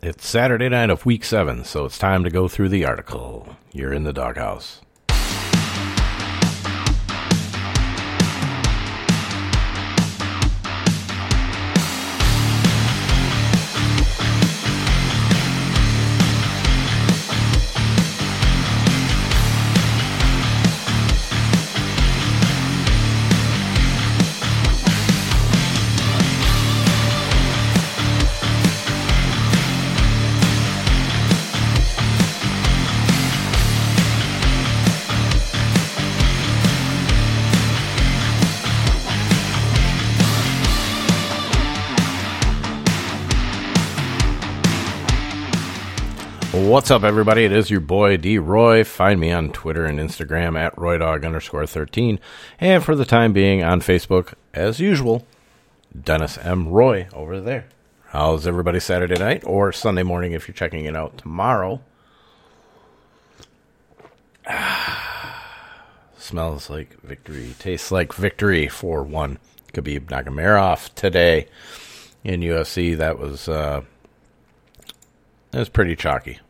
It's Saturday night of week seven, so it's time to go through the article. You're in the doghouse. What's up, everybody? It is your boy D Roy. Find me on Twitter and Instagram at RoyDog underscore 13. And for the time being on Facebook, as usual, Dennis M. Roy over there. How's everybody Saturday night or Sunday morning if you're checking it out tomorrow? Smells like victory. Tastes like victory for one. Khabib Nurmagomedov today in UFC. That was uh, that was pretty chalky.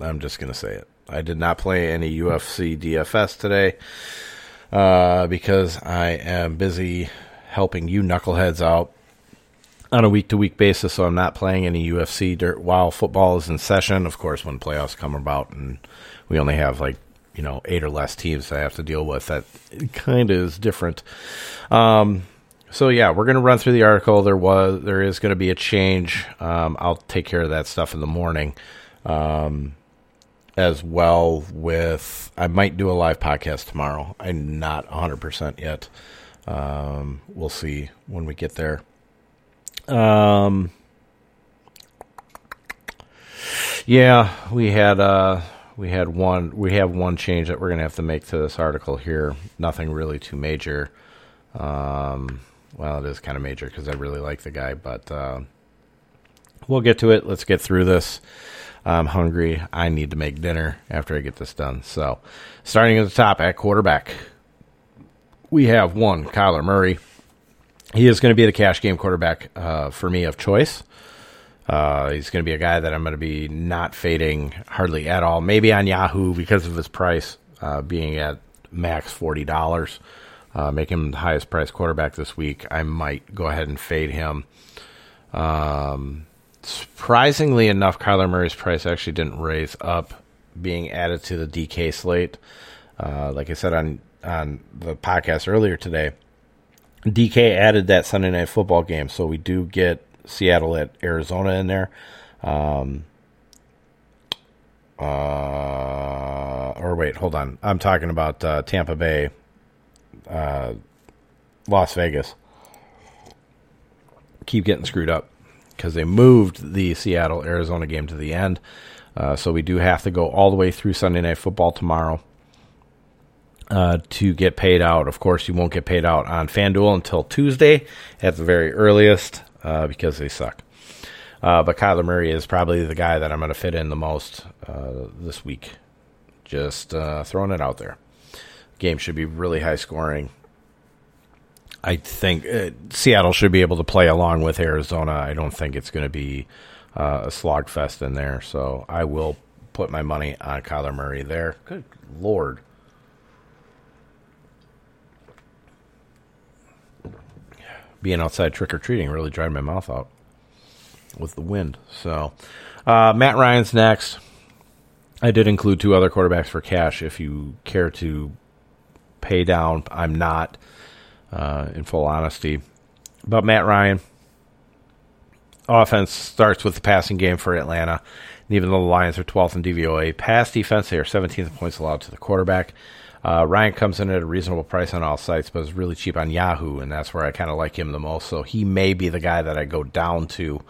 I'm just going to say it. I did not play any UFC DFS today uh, because I am busy helping you knuckleheads out on a week to week basis. So I'm not playing any UFC dirt while football is in session. Of course, when playoffs come about and we only have like you know eight or less teams I have to deal with, that kind of is different. Um, so yeah, we're going to run through the article. There was there is going to be a change. Um, I'll take care of that stuff in the morning. Um, as well with I might do a live podcast tomorrow. I'm not 100% yet. Um, we'll see when we get there. Um, yeah, we had uh, we had one we have one change that we're going to have to make to this article here. Nothing really too major. Um, well, it is kind of major because I really like the guy, but uh, we'll get to it. Let's get through this. I'm hungry. I need to make dinner after I get this done. So, starting at the top at quarterback, we have one Kyler Murray. He is going to be the cash game quarterback uh, for me of choice. Uh, he's going to be a guy that I'm going to be not fading hardly at all. Maybe on Yahoo because of his price uh, being at max forty dollars, uh, make him the highest price quarterback this week. I might go ahead and fade him. Um, surprisingly enough, Kyler Murray's price actually didn't raise up, being added to the DK slate. Uh, like I said on on the podcast earlier today, DK added that Sunday night football game, so we do get Seattle at Arizona in there. Um, uh, or wait, hold on. I'm talking about uh, Tampa Bay, uh, Las Vegas. Keep getting screwed up because they moved the Seattle Arizona game to the end. Uh, so we do have to go all the way through Sunday Night Football tomorrow uh, to get paid out. Of course, you won't get paid out on FanDuel until Tuesday at the very earliest uh, because they suck. Uh, but Kyler Murray is probably the guy that I'm going to fit in the most uh, this week. Just uh, throwing it out there. Game should be really high scoring. I think uh, Seattle should be able to play along with Arizona. I don't think it's going to be uh, a slogfest in there. So I will put my money on Kyler Murray there. Good lord. Being outside trick or treating really dried my mouth out with the wind. So uh, Matt Ryan's next. I did include two other quarterbacks for cash if you care to pay down. I'm not uh, in full honesty. But Matt Ryan, offense starts with the passing game for Atlanta. And even though the Lions are 12th in DVOA, pass defense, they are 17th points allowed to the quarterback. Uh, Ryan comes in at a reasonable price on all sites, but is really cheap on Yahoo, and that's where I kind of like him the most. So he may be the guy that I go down to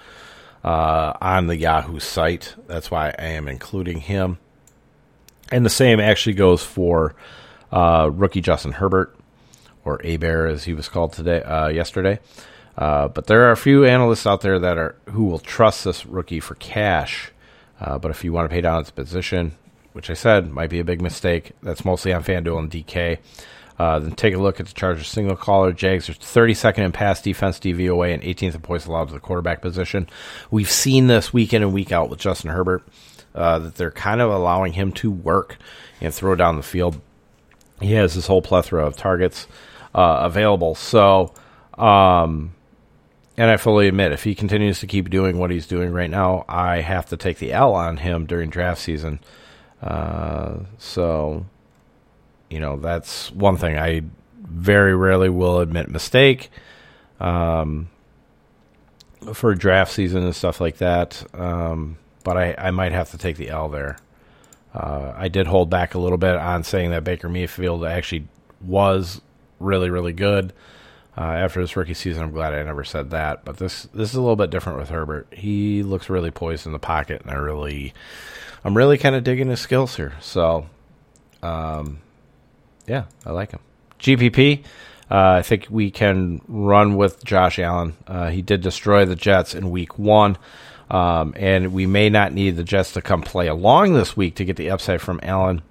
uh, on the Yahoo site. That's why I am including him. And the same actually goes for uh, rookie Justin Herbert or Bear as he was called today, uh, yesterday. Uh, but there are a few analysts out there that are who will trust this rookie for cash. Uh, but if you want to pay down its position, which I said might be a big mistake, that's mostly on FanDuel and DK. Uh, then take a look at the Chargers single caller. Jags are 32nd in pass defense DVOA and 18th in points allowed to the quarterback position. We've seen this week in and week out with Justin Herbert uh, that they're kind of allowing him to work and throw down the field. He has this whole plethora of targets uh, available. So, um, and I fully admit, if he continues to keep doing what he's doing right now, I have to take the L on him during draft season. Uh, so, you know, that's one thing I very rarely will admit mistake um, for draft season and stuff like that. Um, but I, I might have to take the L there. Uh, I did hold back a little bit on saying that Baker Mayfield actually was really, really good uh, after this rookie season. I'm glad I never said that. But this this is a little bit different with Herbert. He looks really poised in the pocket, and I really, I'm really kind of digging his skills here. So, um, yeah, I like him. GPP. Uh, I think we can run with Josh Allen. Uh, he did destroy the Jets in week one. Um, and we may not need the Jets to come play along this week to get the upside from Allen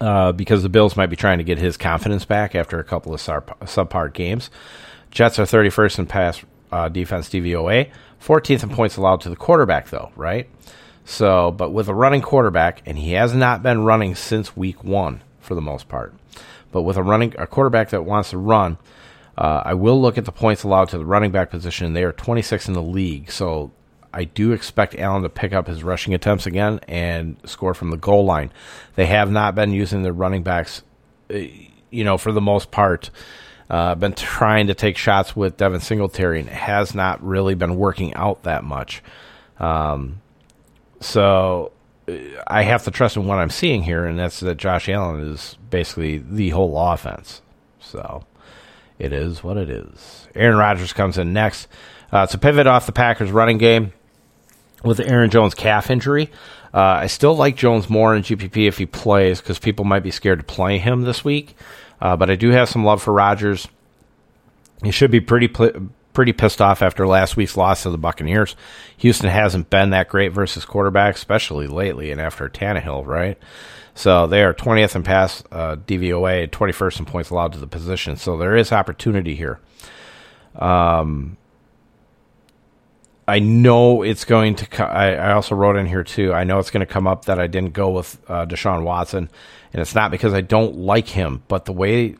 uh, because the Bills might be trying to get his confidence back after a couple of subpar games. Jets are 31st in pass uh, defense DVOA, 14th in points allowed to the quarterback, though, right? So, but with a running quarterback, and he has not been running since week one for the most part. But with a running a quarterback that wants to run, uh, I will look at the points allowed to the running back position. They are 26 in the league, so I do expect Allen to pick up his rushing attempts again and score from the goal line. They have not been using their running backs, uh, you know, for the most part. Uh, been trying to take shots with Devin Singletary and it has not really been working out that much. Um, so uh, I have to trust in what I'm seeing here, and that's that Josh Allen is basically the whole offense. So it is what it is. Aaron Rodgers comes in next. Uh, to pivot off the Packers running game, with Aaron Jones' calf injury. Uh, I still like Jones more in GPP if he plays because people might be scared to play him this week. Uh, but I do have some love for Rodgers. He should be pretty pl- pretty pissed off after last week's loss to the Buccaneers. Houston hasn't been that great versus quarterbacks, especially lately and after Tannehill, right? So they are 20th in pass uh, DVOA, 21st in points allowed to the position. So there is opportunity here. Um, I know it's going to. Co- I, I, also wrote in here too. I know it's going to come up that I didn't go with uh, Deshaun Watson, and it's not because I don't like him, but the way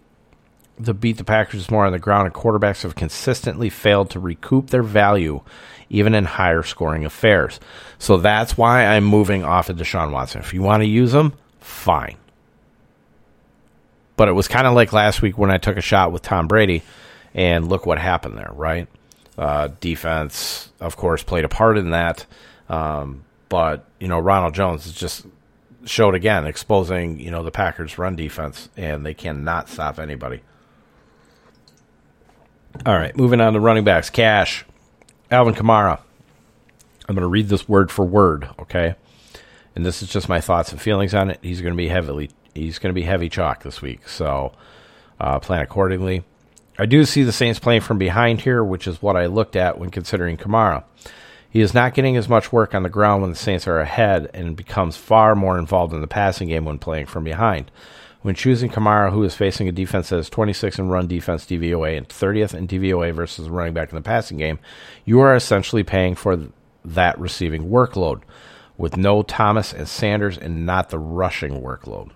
the beat the Packers is more on the ground, and quarterbacks have consistently failed to recoup their value, even in higher scoring affairs. So that's why I'm moving off of Deshaun Watson. If you want to use him, fine. But it was kind of like last week when I took a shot with Tom Brady, and look what happened there, right? Uh, defense, of course, played a part in that. Um, but you know, Ronald Jones just showed again, exposing you know the Packers' run defense, and they cannot stop anybody. All right, moving on to running backs. Cash, Alvin Kamara. I'm going to read this word for word, okay? And this is just my thoughts and feelings on it. He's going to be heavily, he's going to be heavy chalk this week, so uh, plan accordingly. I do see the Saints playing from behind here, which is what I looked at when considering Kamara. He is not getting as much work on the ground when the Saints are ahead and becomes far more involved in the passing game when playing from behind. When choosing Kamara, who is facing a defense that is 26 in run defense DVOA and 30th in DVOA versus running back in the passing game, you are essentially paying for that receiving workload with no Thomas and Sanders and not the rushing workload.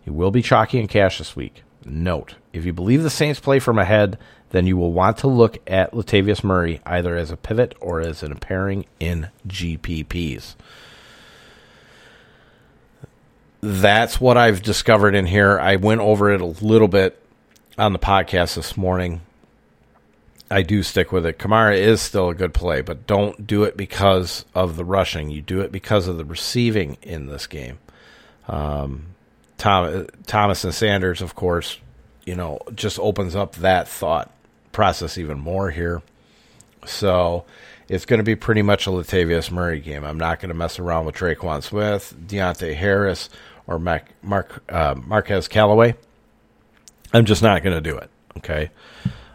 He will be chalky in cash this week. Note, if you believe the Saints play from ahead, then you will want to look at Latavius Murray either as a pivot or as an pairing in GPPs. That's what I've discovered in here. I went over it a little bit on the podcast this morning. I do stick with it. Kamara is still a good play, but don't do it because of the rushing. You do it because of the receiving in this game. Um, Tom, Thomas and Sanders, of course, you know, just opens up that thought process even more here. So it's going to be pretty much a Latavius Murray game. I'm not going to mess around with Tre'Quan Smith, Deonte Harris, or Mac, Mark uh, Marquez Callaway. I'm just not going to do it. Okay.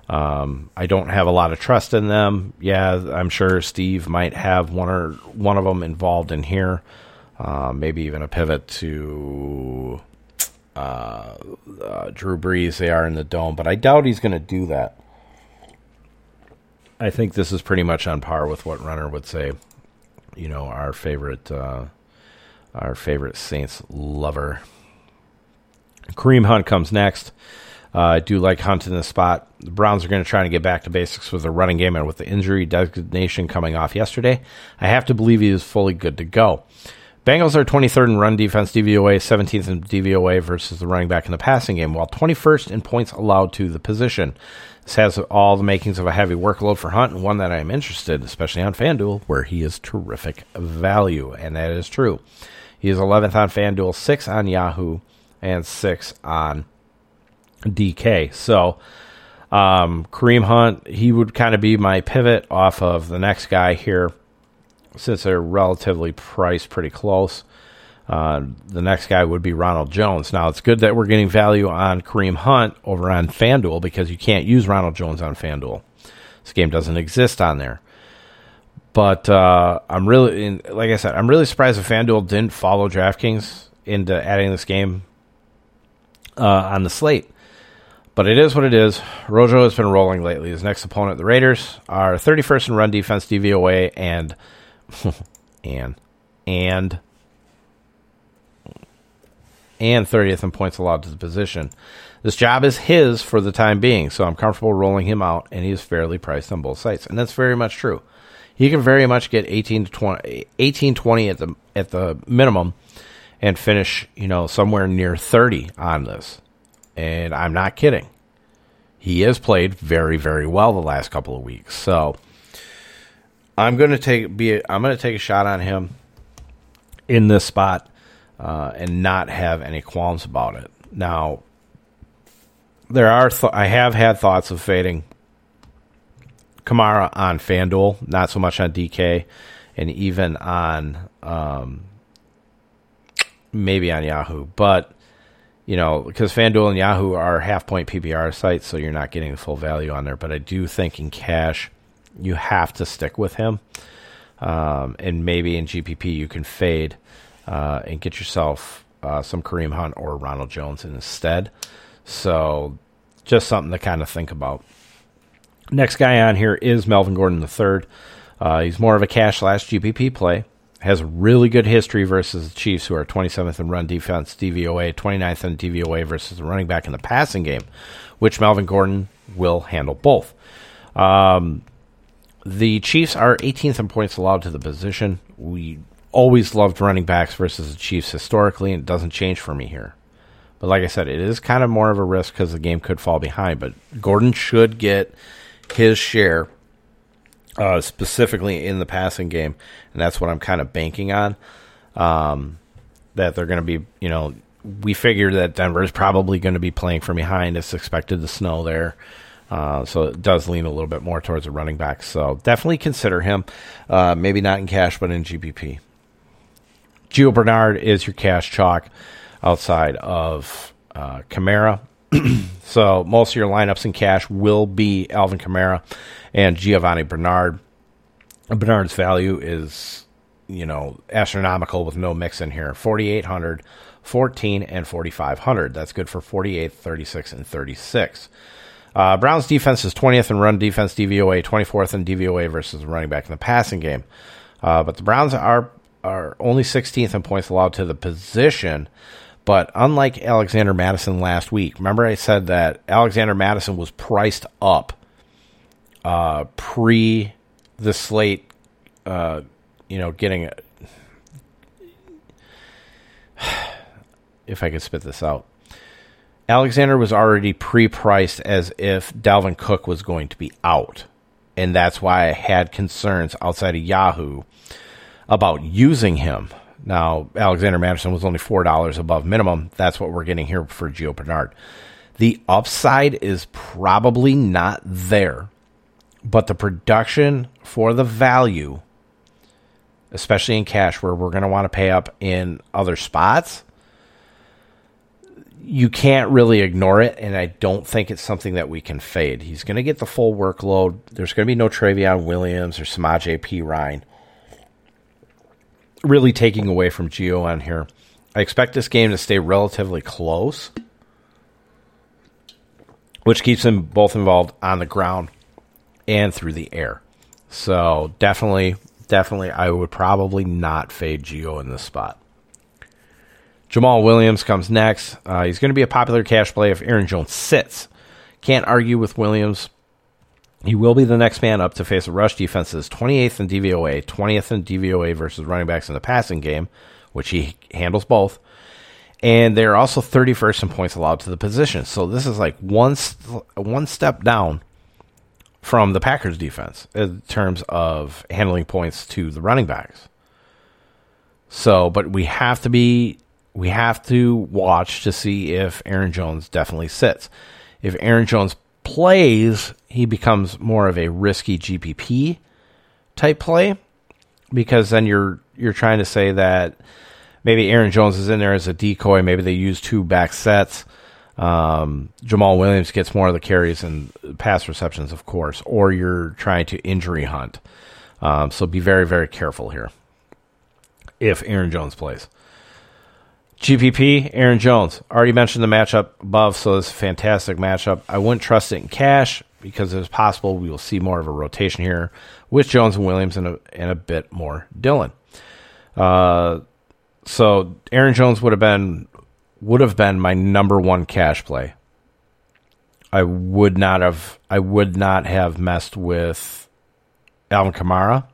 Um, I don't have a lot of trust in them. Yeah, I'm sure Steve might have one or one of them involved in here. Uh, maybe even a pivot to uh, uh, Drew Brees. They are in the dome, but I doubt he's going to do that. I think this is pretty much on par with what Runner would say. You know, our favorite, uh, our favorite Saints lover. Kareem Hunt comes next. Uh, I do like Hunt in the spot. The Browns are going to try to get back to basics with the running game, and with the injury designation coming off yesterday, I have to believe he is fully good to go. Bengals are 23rd in run defense, DVOA, 17th in DVOA versus the running back in the passing game, while 21st in points allowed to the position. This has all the makings of a heavy workload for Hunt, and one that I am interested, especially on FanDuel, where he is terrific value, and that is true. He is 11th on FanDuel, 6 on Yahoo, and 6 on DK. So, um, Kareem Hunt, he would kind of be my pivot off of the next guy here, since they're relatively priced pretty close. Uh, the next guy would be Ronald Jones. Now, it's good that we're getting value on Kareem Hunt over on FanDuel because you can't use Ronald Jones on FanDuel. This game doesn't exist on there. But uh, I'm really, like I said, I'm really surprised if FanDuel didn't follow DraftKings into adding this game uh, on the slate. But it is what it is. Rojo has been rolling lately. His next opponent, the Raiders, are 31st in run defense, DVOA, and and and and 30th in points allowed to the position. This job is his for the time being, so I'm comfortable rolling him out, and he is fairly priced on both sites, and that's very much true. He can very much get 18 to 20, 18, 20 at the at the minimum, and finish you know somewhere near 30 on this and I'm not kidding. He has played very, very well the last couple of weeks. So I'm going to take be I'm going to take a shot on him in this spot uh, and not have any qualms about it. Now, there are th- I have had thoughts of fading Kamara on FanDuel, not so much on DK, and even on um, maybe on Yahoo, but you know, because FanDuel and Yahoo are half point PPR sites, so you're not getting the full value on there. But I do think in cash, you have to stick with him. Um, and maybe in GPP, you can fade uh, and get yourself uh, some Kareem Hunt or Ronald Jones instead. So just something to kind of think about. Next guy on here is Melvin Gordon III. Uh, he's more of a cash slash GPP play has really good history versus the Chiefs, who are 27th in run defense, DVOA, 29th in DVOA versus the running back in the passing game, which Melvin Gordon will handle both. Um, the Chiefs are 18th in points allowed to the position. We always loved running backs versus the Chiefs historically, and it doesn't change for me here. But like I said, it is kind of more of a risk because the game could fall behind. But Gordon should get his share uh, specifically in the passing game, and that's what I'm kind of banking on. Um, that they're going to be, you know, we figure that Denver is probably going to be playing from behind. It's expected to snow there. Uh, so it does lean a little bit more towards a running back. So definitely consider him. Uh, maybe not in cash, but in GPP. Gio Bernard is your cash chalk outside of uh, so most of your lineups in cash will be Alvin Kamara and Giovanni Bernard. Bernard's value is, you know, astronomical with no Mixon here. 4,800, 14, and 4,500. That's good for 48, 36, and 36. Uh, Browns defense is 20th in run defense DVOA, 24th in DVOA versus running back in the passing game. Uh, but the Browns are are only 16th in points allowed to the position. But unlike Alexander Mattison last week, remember I said that Alexander Mattison was priced up uh, pre the slate, uh, you know, getting. It. if I could spit this out, Alexander was already pre-priced as if Dalvin Cook was going to be out, and that's why I had concerns outside of Yahoo about using him. Now, Alexander Mattison was only four dollars above minimum. That's what we're getting here for Gio Bernard. The upside is probably not there but the production for the value, especially in cash, where we're going to want to pay up in other spots, you can't really ignore it. And I don't think it's something that we can fade. He's going to get the full workload. There's going to be no Trayveon Williams or Samaj P. Ryan really taking away from Gio on here. I expect this game to stay relatively close, which keeps them both involved on the ground and through the air. So definitely, definitely, I would probably not fade Gio in this spot. Jamaal Williams comes next. Uh, he's going to be a popular cash play if Aaron Jones sits. Can't argue with Williams. He will be the next man up to face a rush defense that's 28th in DVOA, 20th in DVOA versus running backs in the passing game, which he handles both. And they're also 31st in points allowed to the position. So this is like one one step down from the Packers defense in terms of handling points to the running backs. So, but we have to be we have to watch to see if Aaron Jones definitely sits. If Aaron Jones plays, he becomes more of a risky GPP type play because then you're you're trying to say that maybe Aaron Jones is in there as a decoy. Maybe they use two back sets. Um, Jamaal Williams gets more of the carries and pass receptions, of course, or you're trying to injury hunt. Um, so be very, very careful here if Aaron Jones plays. GPP, Aaron Jones. Already mentioned the matchup above, so it's a fantastic matchup. I wouldn't trust it in cash because it's possible we will see more of a rotation here with Jones and Williams and a, and a bit more Dillon. Uh, so Aaron Jones would have been would have been my number one cash play. I would not have I would not have messed with Alvin Kamara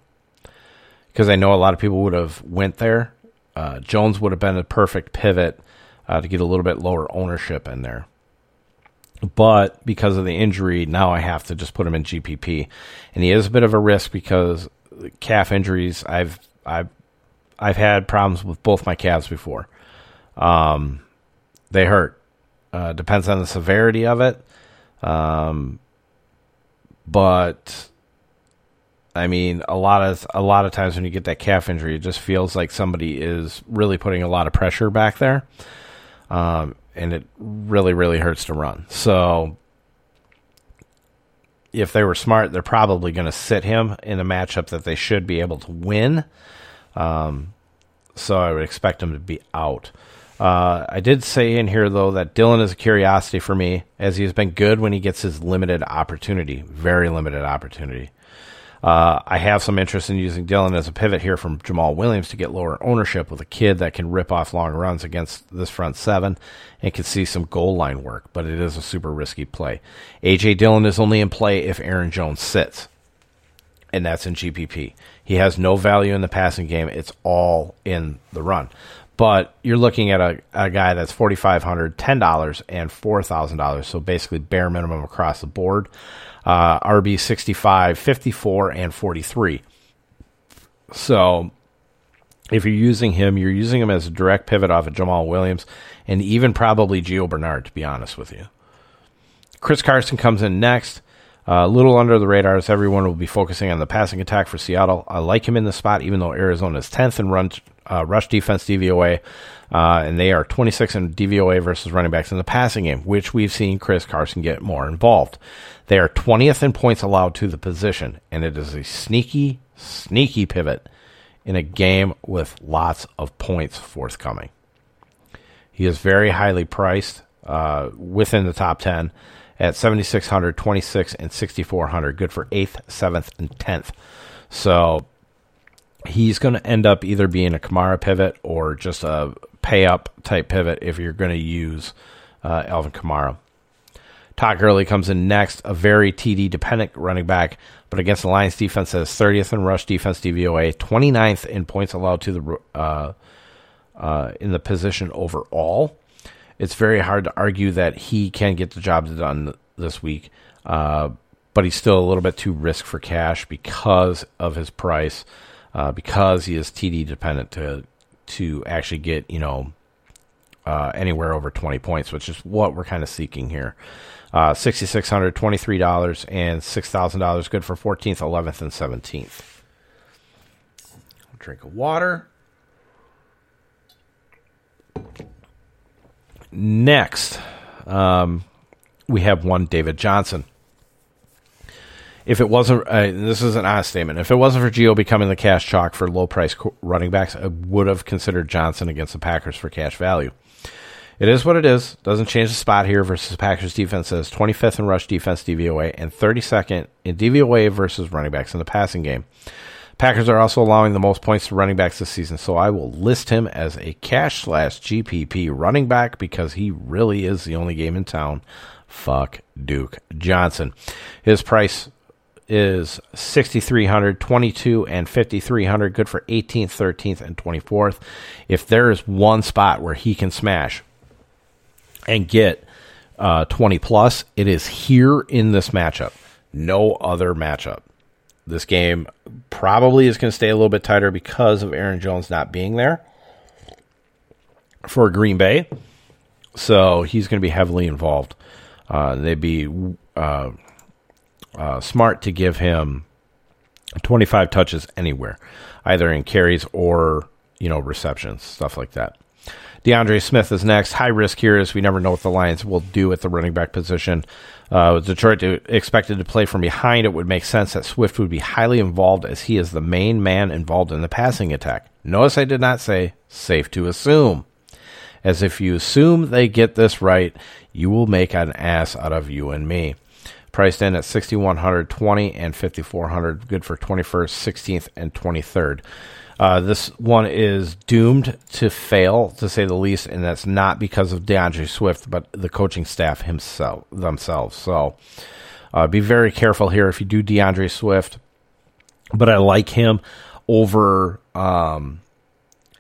because I know a lot of people would have went there uh, Jones would have been a perfect pivot uh, to get a little bit lower ownership in there. But because of the injury, now I have to just put him in GPP, and he is a bit of a risk because calf injuries. I've I've I've had problems with both my calves before. Um, they hurt. Uh, depends on the severity of it. Um, but I mean, a lot of a lot of times when you get that calf injury, it just feels like somebody is really putting a lot of pressure back there, um, and it really really hurts to run. So, if they were smart, they're probably going to sit him in a matchup that they should be able to win. Um, so I would expect him to be out. Uh, I did say in here though that Dillon is a curiosity for me, as he has been good when he gets his limited opportunity, very limited opportunity. Uh, I have some interest in using Dillon as a pivot here from Jamaal Williams to get lower ownership with a kid that can rip off long runs against this front seven and can see some goal line work, but it is a super risky play. AJ Dillon is only in play if Aaron Jones sits, and that's in GPP. He has no value in the passing game, it's all in the run. But you're looking at a, a guy that's $4,500, $10, and $4,000, so basically bare minimum across the board uh, RB 65, 54, and 43. So if you're using him, you're using him as a direct pivot off of Jamaal Williams and even probably Gio Bernard, to be honest with you. Chris Carson comes in next. Uh, a little under the radar, as everyone will be focusing on the passing attack for Seattle. I like him in the spot, even though Arizona is 10th in run uh, rush defense DVOA, uh, and they are 26 in DVOA versus running backs in the passing game, which we've seen Chris Carson get more involved. They are 20th in points allowed to the position, and it is a sneaky, sneaky pivot in a game with lots of points forthcoming. He is very highly priced uh, within the top 10 at 7,600, 26, and 6,400. Good for 8th, 7th, and 10th. So he's going to end up either being a Kamara pivot or just a pay up type pivot if you're going to use uh, Alvin Kamara. Todd Gurley comes in next, a very TD dependent running back, but against the Lions defense is 30th in rush defense DVOA, 29th in points allowed to the uh, uh, in the position overall. It's very hard to argue that he can get the job done this week, uh, but he's still a little bit too risk for cash because of his price, uh, because he is TD dependent to to actually get you know uh, anywhere over 20 points, which is what we're kind of seeking here. Uh, $6,600, $23, and $6,000. Good for 14th, 11th, and 17th. Drink of water. Next, um, we have one David Johnson. if it wasn't, uh, this is an honest statement. If it wasn't for Gio becoming the cash chalk for low price running backs, I would have considered Johnson against the Packers for cash value. It is what it is. Doesn't change the spot here versus the Packers defense is 25th in rush defense DVOA and 32nd in DVOA versus running backs in the passing game. Packers are also allowing the most points to running backs this season, so I will list him as a cash slash GPP running back because he really is the only game in town. Fuck Duke Johnson. His price is 6,300, 22, and 5,300. Good for 18th, 13th, and 24th. If there is one spot where he can smash and get uh, 20 plus, it is here in this matchup. No other matchup. This game probably is going to stay a little bit tighter because of Aaron Jones not being there for Green Bay. So he's going to be heavily involved. Uh, they'd be uh, uh, smart to give him 25 touches anywhere, either in carries or you know receptions, stuff like that. D'Andre Swift is next. High risk here as we never know what the Lions will do at the running back position. Uh, Detroit to, expected to play from behind, it would make sense that Swift would be highly involved as he is the main man involved in the passing attack. Notice I did not say safe to assume. As if you assume they get this right, you will make an ass out of you and me priced in at 6120 and 5400 good for 21st 16th and 23rd uh, this one is doomed to fail to say the least and that's not because of D'Andre Swift but the coaching staff himself themselves. So uh, be very careful here if you do D'Andre Swift but I like him over um,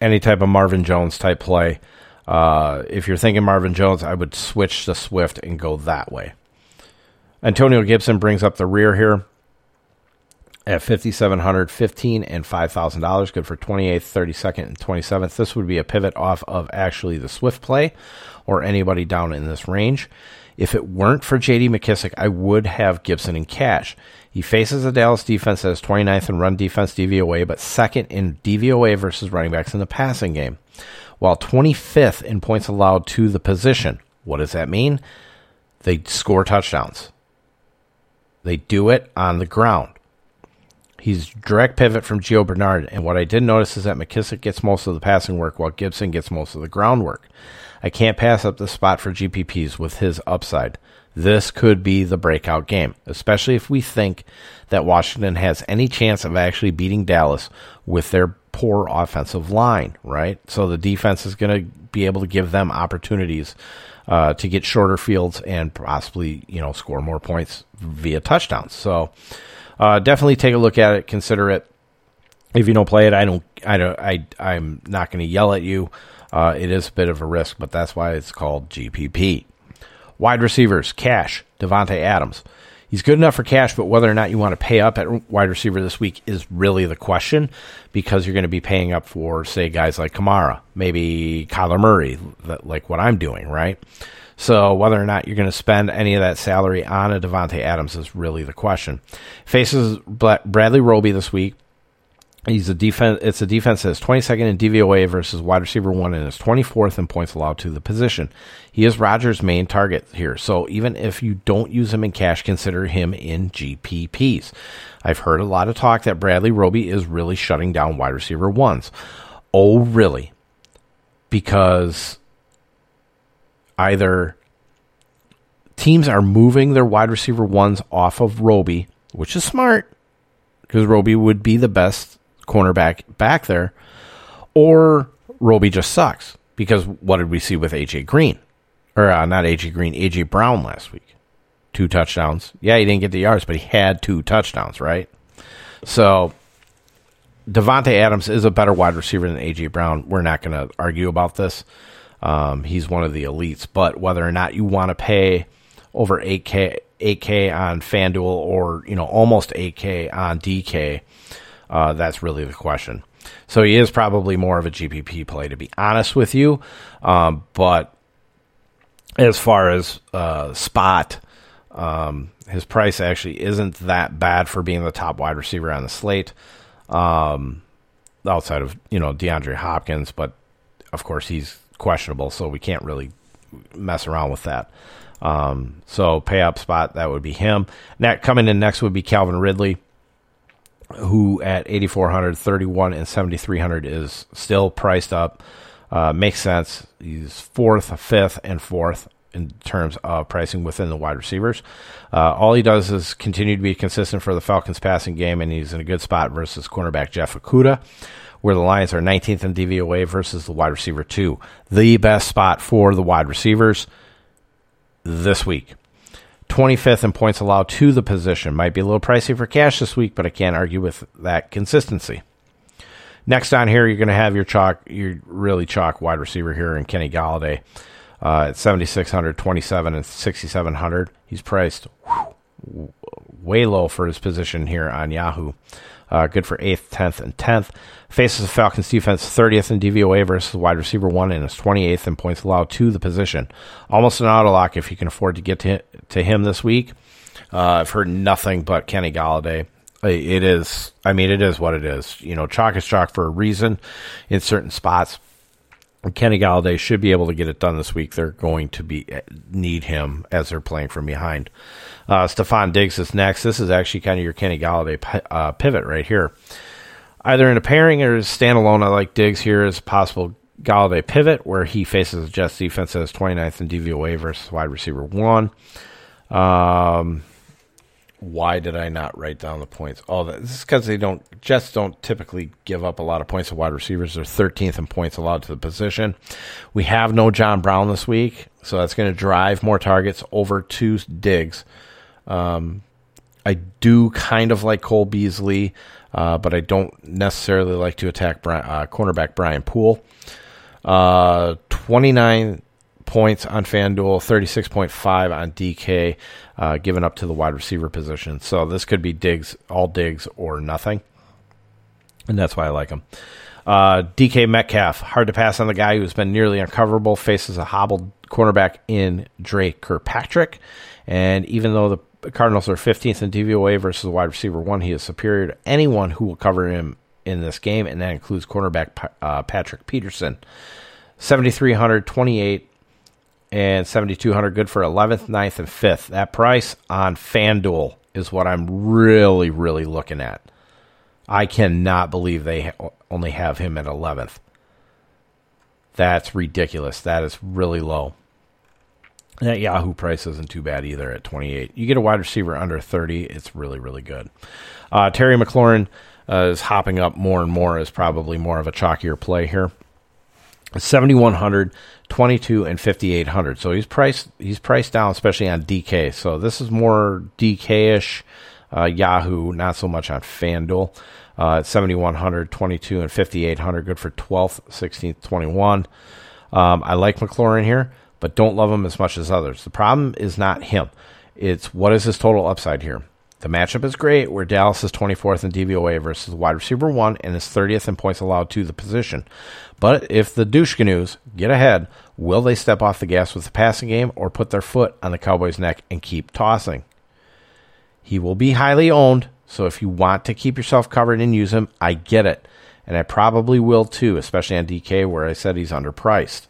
any type of Marvin Jones type play. Uh, if you're thinking Marvin Jones I would switch to Swift and go that way. Antonio Gibson brings up the rear here at 5700 15 and $5,000. Good for 28th, 32nd, and 27th. This would be a pivot off of actually the Swift play or anybody down in this range. If it weren't for JD McKissic I would have Gibson in cash. He faces a Dallas defense that is 29th in run defense DVOA, but second in DVOA versus running backs in the passing game, while 25th in points allowed to the position. What does that mean? They score touchdowns. They do it on the ground. He's direct pivot from Gio Bernard, and what I did notice is that McKissic gets most of the passing work while Gibson gets most of the groundwork. I can't pass up the spot for GPPs with his upside. This could be the breakout game, especially if we think that Washington has any chance of actually beating Dallas with their poor offensive line, right? So the defense is going to be able to give them opportunities uh, to get shorter fields and possibly you know score more points via touchdowns. So uh, definitely take a look at it, consider it. If you don't play it, I don't, I don't, I, I'm not going to yell at you. Uh, it is a bit of a risk, but that's why it's called GPP. Wide receivers, cash, Davante Adams. He's good enough for cash, but whether or not you want to pay up at wide receiver this week is really the question because you're going to be paying up for, say, guys like Kamara, maybe Kyler Murray, like what I'm doing, right? So whether or not you're going to spend any of that salary on a Davante Adams is really the question. Faces Bradley Roby this week. He's a defense. It's a defense that's 22nd in DVOA versus wide receiver one, and is 24th in points allowed to the position. He is Rodgers' main target here, so even if you don't use him in cash, consider him in GPPs. I've heard a lot of talk that Bradley Roby is really shutting down wide receiver ones. Oh, really? Because either teams are moving their wide receiver ones off of Roby, which is smart because Roby would be the best cornerback back there, or Roby just sucks. Because what did we see with AJ Green? Or uh, not AJ Green, AJ Brown last week. Two touchdowns. Yeah, he didn't get the yards, but he had two touchdowns, right? So Davante Adams is a better wide receiver than AJ Brown. We're not going to argue about this. Um, he's one of the elites, but whether or not you want to pay over 8k 8k on FanDuel or you know almost 8k on DK uh, that's really the question. So he is probably more of a GPP play, to be honest with you. Um, but as far as uh, spot, um, his price actually isn't that bad for being the top wide receiver on the slate. Um, outside of you know DeAndre Hopkins, but of course he's questionable, so we can't really mess around with that. Um, so pay up spot that would be him. That coming in next would be Calvin Ridley, who at 8400, 31 and 7300 is still priced up. Uh, makes sense. He's fourth, fifth, and fourth in terms of pricing within the wide receivers. Uh, all he does is continue to be consistent for the Falcons passing game, and he's in a good spot versus cornerback Jeff Okudah, where the Lions are 19th in DVOA versus the wide receiver two. The best spot for the wide receivers this week. 25th in points allowed to the position. Might be a little pricey for cash this week, but I can't argue with that consistency. Next on here, you're going to have your chalk, your really chalk wide receiver here in Kenny Golladay uh, at 7,600, 27, and 6,700. He's priced whew, way low for his position here on Yahoo. Uh, good for 8th, 10th, and 10th. Faces the Falcons defense 30th in DVOA versus wide receiver 1 and is 28th in points allowed to the position. Almost an auto lock if you can afford to get to, to him this week. Uh, I've heard nothing but Kenny Golladay. It is, I mean, it is what it is. You know, chalk is chalk for a reason in certain spots. Kenny Golladay should be able to get it done this week. They're going to be need him as they're playing from behind. Uh, Stefon Diggs is next. This is actually kind of your Kenny Golladay uh, pivot right here. Either in a pairing or standalone, I like Diggs here as possible Golladay pivot where he faces the Jets defense as 29th in DVOA versus wide receiver one. Um, why did I not write down the points? Oh, this is because they don't Jets don't typically give up a lot of points to wide receivers. They're 13th in points allowed to the position. We have no John Brown this week, so that's going to drive more targets over to Diggs. Um, I do kind of like Cole Beasley, uh, but I don't necessarily like to attack Brian, uh, cornerback Brian Poole. Uh, 29 points on FanDuel, 36.5 on DK, uh, given up to the wide receiver position. So this could be Diggs, all Diggs or nothing. And that's why I like him. Uh, DK Metcalf, hard to pass on the guy who's been nearly uncoverable, faces a hobbled cornerback in Dre Kirkpatrick. And even though the Cardinals are 15th in DVOA versus wide receiver one, he is superior to anyone who will cover him in this game, and that includes cornerback uh, Patrick Peterson. 7,300, 28, and 7,200 good for 11th, 9th, and 5th. That price on FanDuel is what I'm really, really looking at. I cannot believe they only have him at 11th. That's ridiculous. That is really low. That Yahoo price isn't too bad either at 28. You get a wide receiver under 30, it's really, really good. Uh, Terry McLaurin uh, is hopping up more and more is probably more of a chalkier play here. 7100 22 and 5800 so he's priced he's priced down especially on dk so this is more dk-ish uh, yahoo not so much on fanduel. Uh, 7100 22 and 5800 good for 12th 16th 21 um, i like mclaurin here but don't love him as much as others. The problem is not him. It's what is his total upside here the matchup is great, where Dallas is 24th in DVOA versus wide receiver one and is 30th in points allowed to the position. But if the douche canoes get ahead, will they step off the gas with the passing game or put their foot on the Cowboys' neck and keep tossing? He will be highly owned, so if you want to keep yourself covered and use him, I get it. And I probably will too, especially on DK where I said he's underpriced.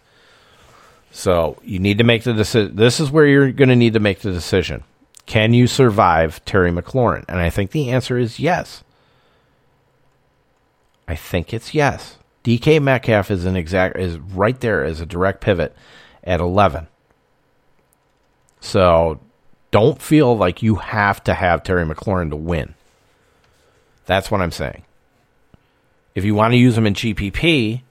So you need to make the decision. This is where you're going to need to make the decision. Can you survive Terry McLaurin? And I think the answer is yes. I think it's yes. DK Metcalf is an exact is right there as a direct pivot at 11. So don't feel like you have to have Terry McLaurin to win. That's what I'm saying. If you want to use him in GPP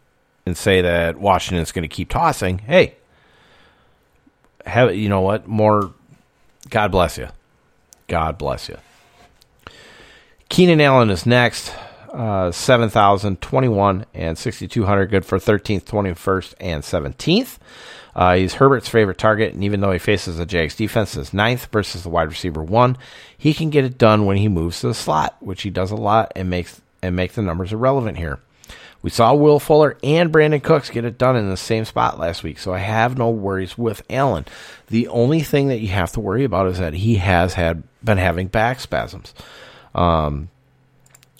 and say that Washington's going to keep tossing, hey, have you know what? More God bless you. God bless you. Keenan Allen is next. Uh, 7,021 and 6,200 good for 13th, 21st, and 17th. Uh, he's Herbert's favorite target, and even though he faces the Jags defense as ninth versus the wide receiver one, he can get it done when he moves to the slot, which he does a lot and makes and make the numbers irrelevant here. We saw Will Fuller and Brandin Cooks get it done in the same spot last week, so I have no worries with Allen. The only thing that you have to worry about is that he has had been having back spasms. Um,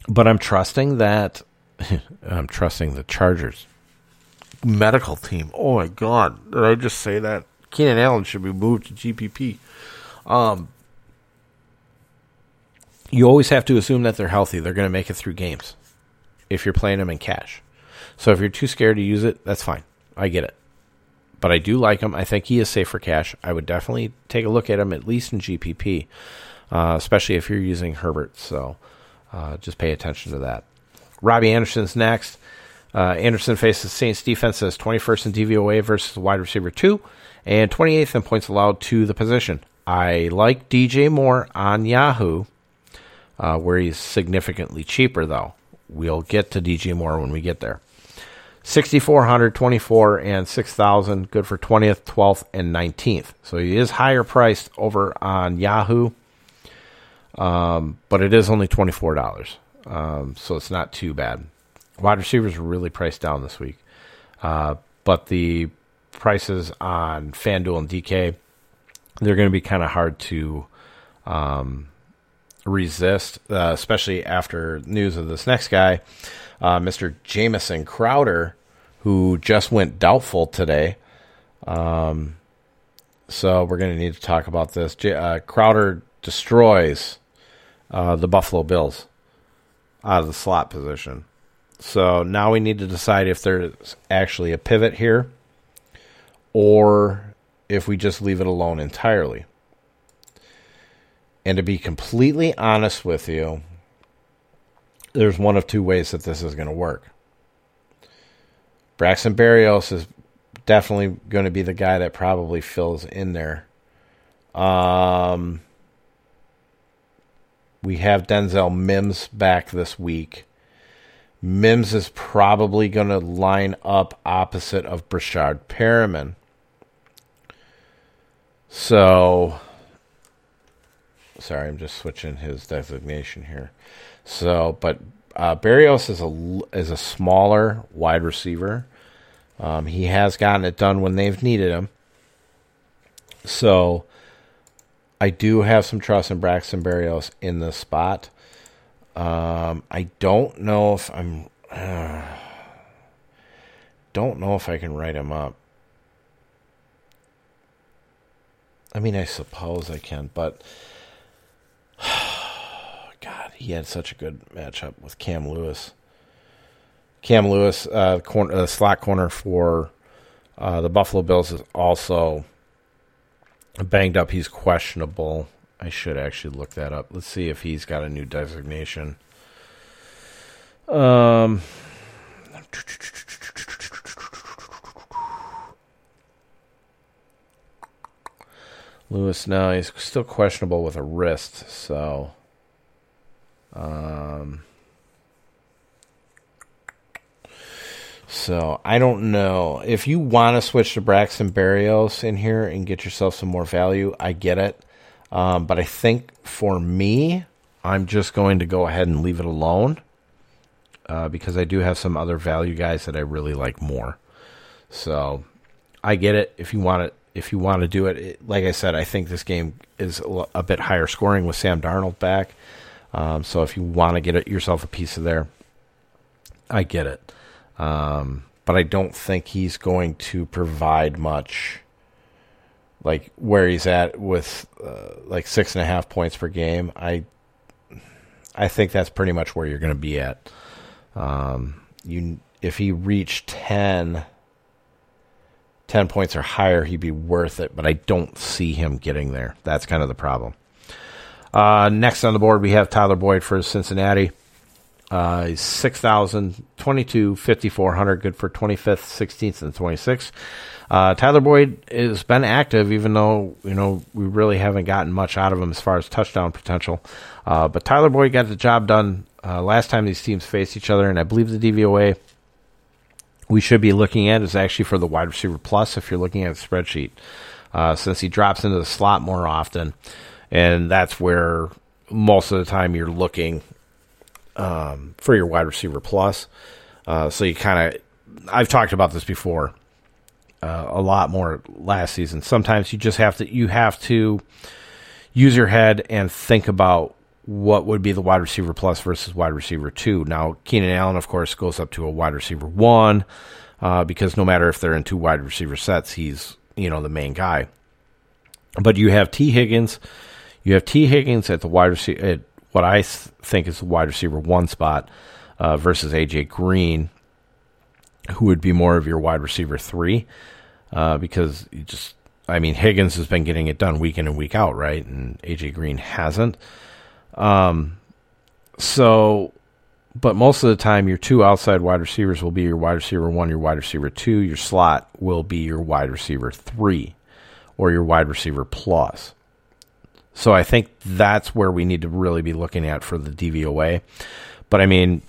but I'm trusting that I'm trusting the Chargers medical team. Oh my god, did I just say that Keenan Allen should be moved to GPP. Um, you always have to assume that they're healthy. They're going to make it through games if you're playing them in cash. So if you're too scared to use it, that's fine. I get it. But I do like him. I think he is safe for cash. I would definitely take a look at him, at least in GPP, uh, especially if you're using Herbert. So uh, just pay attention to that. Robbie Anderson's next. Uh, Anderson faces Saints defense as 21st in DVOA versus wide receiver 2 and 28th in points allowed to the position. I like DJ Moore on Yahoo, uh, where he's significantly cheaper, though. We'll get to DJ Moore when we get there. 6,400, 24, and 6,000. Good for 20th, 12th, and 19th. So he is higher priced over on Yahoo, um, but it is only $24. Um, so it's not too bad. Wide receivers are really priced down this week. Uh, but the prices on FanDuel and DK, they're going to be kind of hard to um, resist, uh, especially after news of this next guy, uh, Mr. Jamison Crowder, who just went doubtful today. Um, so we're going to need to talk about this. J- uh, Crowder destroys uh, the Buffalo Bills out of the slot position. So now we need to decide if there's actually a pivot here or if we just leave it alone entirely. And to be completely honest with you, there's one of two ways that this is going to work. Braxton Berrios is definitely going to be the guy that probably fills in there. Um, we have Denzel Mims back this week. Mims is probably going to line up opposite of Breshad Perriman. So, sorry, I'm just switching his designation here. So, but uh, Berrios is a is a smaller wide receiver. Um, he has gotten it done when they've needed him. So, I do have some trust in Braxton Berrios in this spot. Um, I don't know if I'm. Uh, don't know if I can write him up. I mean, I suppose I can, but God, he had such a good matchup with Cam Lewis. Cam Lewis, uh, corner, uh, slot corner for uh, the Buffalo Bills, is also banged up. He's questionable. I should actually look that up. Let's see if he's got a new designation. Um. Lewis now he's still questionable with a wrist, so um so I don't know. If you want to switch to Braxton Berrios in here and get yourself some more value, I get it. Um, but I think for me, I'm just going to go ahead and leave it alone uh, because I do have some other value guys that I really like more. So I get it. If you want it, if you want to do it, it, like I said, I think this game is a, bit higher scoring with Sam Darnold back. Um, so if you want to get it, yourself a piece of there, I get it. Um, but I don't think he's going to provide much. Like where he's at with uh, like six and a half points per game, I I think that's pretty much where you're going to be at. Um, you if he reached ten 10 points or higher, he'd be worth it, but I don't see him getting there. That's kind of the problem. Uh, next on the board, we have Tyler Boyd for Cincinnati. Uh, he's 6,000, 22, 5,400, good for 25th, 16th, and 26th. Uh, Tyler Boyd has been active, even though, you know, we really haven't gotten much out of him as far as touchdown potential. Uh, but Tyler Boyd got the job done uh, last time these teams faced each other, and I believe the DVOA we should be looking at is actually for the wide receiver plus if you're looking at the spreadsheet, uh, since he drops into the slot more often, and that's where most of the time you're looking um, for your wide receiver plus. Uh, so you kind of, I've talked about this before uh, a lot more last season. Sometimes you just have to you have to use your head and think about what would be the wide receiver plus versus wide receiver two. Now, Keenan Allen, of course, goes up to a wide receiver one uh, because no matter if they're in two wide receiver sets, he's you know, the main guy. But you have Tee Higgins, you have Tee Higgins at the wide receiver at what I think is the wide receiver one spot uh, versus AJ Green, who would be more of your wide receiver three, uh, because you just I mean Higgins has been getting it done week in and week out, right, and AJ Green hasn't. Um, so but most of the time, your two outside wide receivers will be your wide receiver one, your wide receiver two. Your slot will be your wide receiver three or your wide receiver plus. So I think that's where we need to really be looking at for the DVOA. But I mean,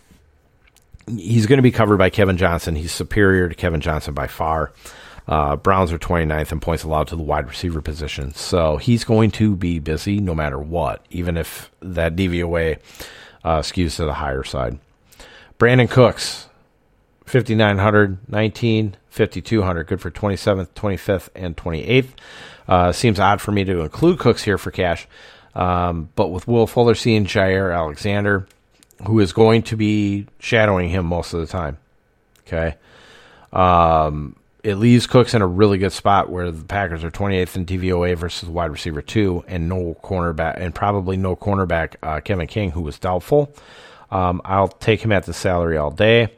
he's going to be covered by Kevin Johnson. He's superior to Kevin Johnson by far. Uh, Browns are 29th in points allowed to the wide receiver position. So he's going to be busy no matter what, even if that DVOA uh, skews to the higher side. Brandin Cooks, 5,900, 19, 5,200. Good for 27th, 25th, and 28th. Uh, seems odd for me to include Cooks here for cash. Um, but with Will Fuller seeing Jaire Alexander, who is going to be shadowing him most of the time. Okay. Um, it leaves Cooks in a really good spot where the Packers are 28th in DVOA versus wide receiver two, and no cornerback, and probably no cornerback uh, Kevin King, who was doubtful. Um, I'll take him at the salary all day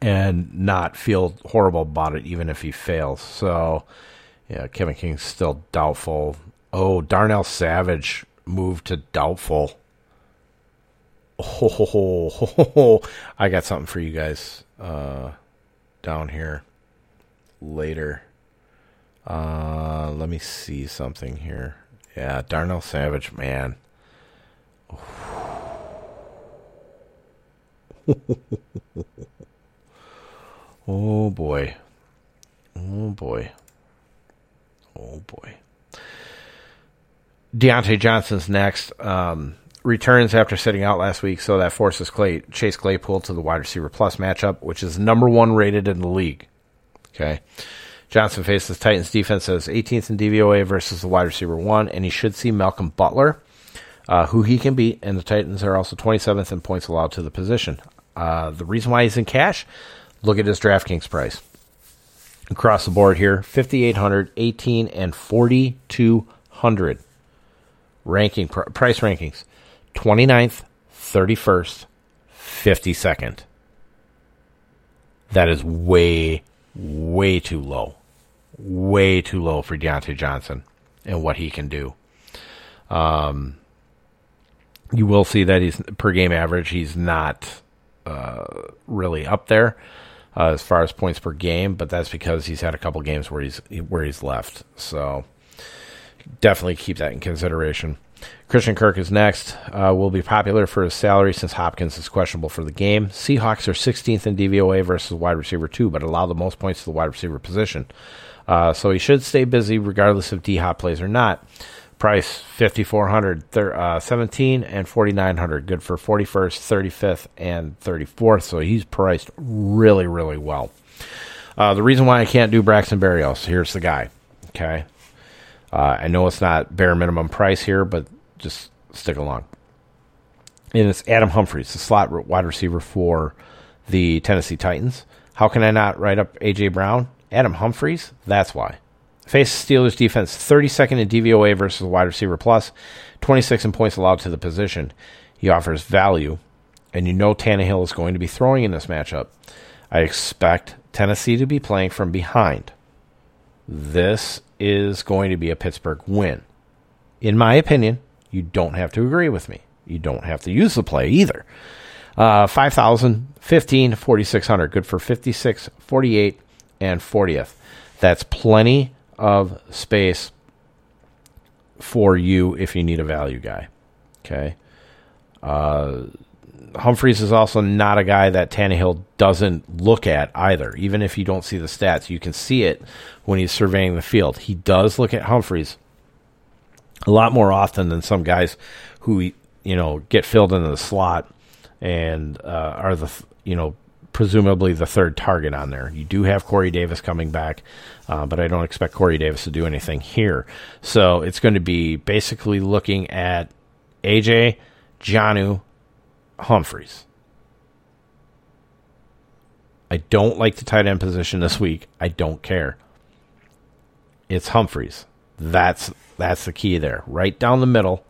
and not feel horrible about it, even if he fails. So, yeah, Kevin King's still doubtful. Oh, Darnell Savage moved to doubtful. Oh, I got something for you guys uh, down here later. Uh, let me see something here. Yeah, Darnell Savage, man. oh boy. Oh boy. Oh boy. Diontae Johnson's next. Um, returns after sitting out last week, so that forces Clay, Chase Claypool to the wide receiver plus matchup, which is number one rated in the league. Okay. Johnson faces Titans defense as 18th in DVOA versus the wide receiver one, and he should see Malcolm Butler, uh, who he can beat, and the Titans are also 27th in points allowed to the position. Uh, the reason why he's in cash, look at his DraftKings price. Across the board here 5,800, 18, and 4,200 ranking pr- price rankings 29th, 31st, 52nd. That is way way too low. Way too low for Diontae Johnson and what he can do. Um, you will see that he's per game average, he's not uh, really up there uh, as far as points per game, but that's because he's had a couple games where he's where he's left. So definitely keep that in consideration. Christian Kirk is next. Uh, will be popular for his salary since Hopkins is questionable for the game. Seahawks are 16th in DVOA versus wide receiver two, but allow the most points to the wide receiver position. Uh, so he should stay busy regardless if D Hop plays or not. Price 5400 thir- uh, 17 and 4900 good for 41st 35th and 34th so he's priced really really well uh, the reason why i can't do braxton berrios here's the guy okay uh, I know it's not bare minimum price here, but just stick along. And it's Adam Humphries, the slot wide receiver for the Tennessee Titans. How can I not write up A.J. Brown? Adam Humphries? That's why. Face Steelers defense 32nd in DVOA versus wide receiver plus, 26 in points allowed to the position. He offers value, and you know Tannehill is going to be throwing in this matchup. I expect Tennessee to be playing from behind. This is going to be a Pittsburgh win. In my opinion, you don't have to agree with me. You don't have to use the play either. Uh, 5,000, 15, 4,600. Good for 56, 48, and 40th. That's plenty of space for you if you need a value guy. Okay. Uh, Humphries is also not a guy that Tannehill doesn't look at either. Even if you don't see the stats, you can see it when he's surveying the field. He does look at Humphries a lot more often than some guys who you know get filled into the slot and uh, are the you know presumably the third target on there. You do have Corey Davis coming back, uh, but I don't expect Corey Davis to do anything here. So it's going to be basically looking at AJ, Jonnu, Humphries. I don't like the tight end position this week. I don't care. it's Humphries. That's that's the key there. Right down the middle.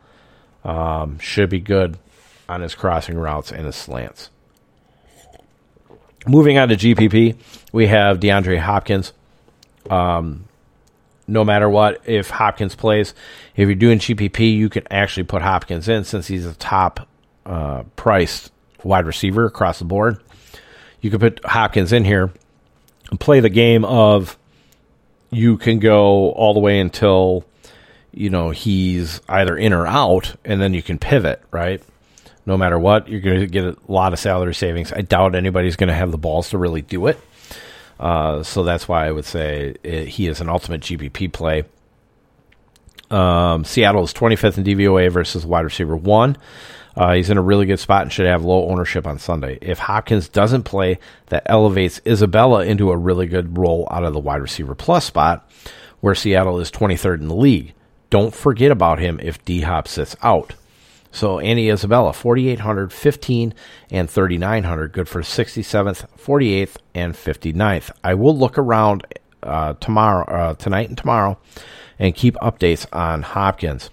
Um, should be good on his crossing routes and his slants. Moving on to GPP, we have DeAndre Hopkins. Um, no matter what, if Hopkins plays, if you're doing GPP, you can actually put Hopkins in since he's a top uh, priced wide receiver across the board. You could put Hopkins in here and play the game of you can go all the way until you know he's either in or out, and then you can pivot, right? No matter what, you're going to get a lot of salary savings. I doubt anybody's going to have the balls to really do it. Uh, so that's why I would say it, he is an ultimate GPP play. Um, Seattle is 25th in DVOA versus wide receiver one. Uh, he's in a really good spot and should have low ownership on Sunday. If Hopkins doesn't play, that elevates Isabella into a really good role out of the wide receiver plus spot, where Seattle is 23rd in the league. Don't forget about him if D Hop sits out. So Andy Isabella, 4,800, 15, and 3,900. Good for 67th, 48th, and 59th. I will look around uh, tomorrow, uh, tonight and tomorrow, and keep updates on Hopkins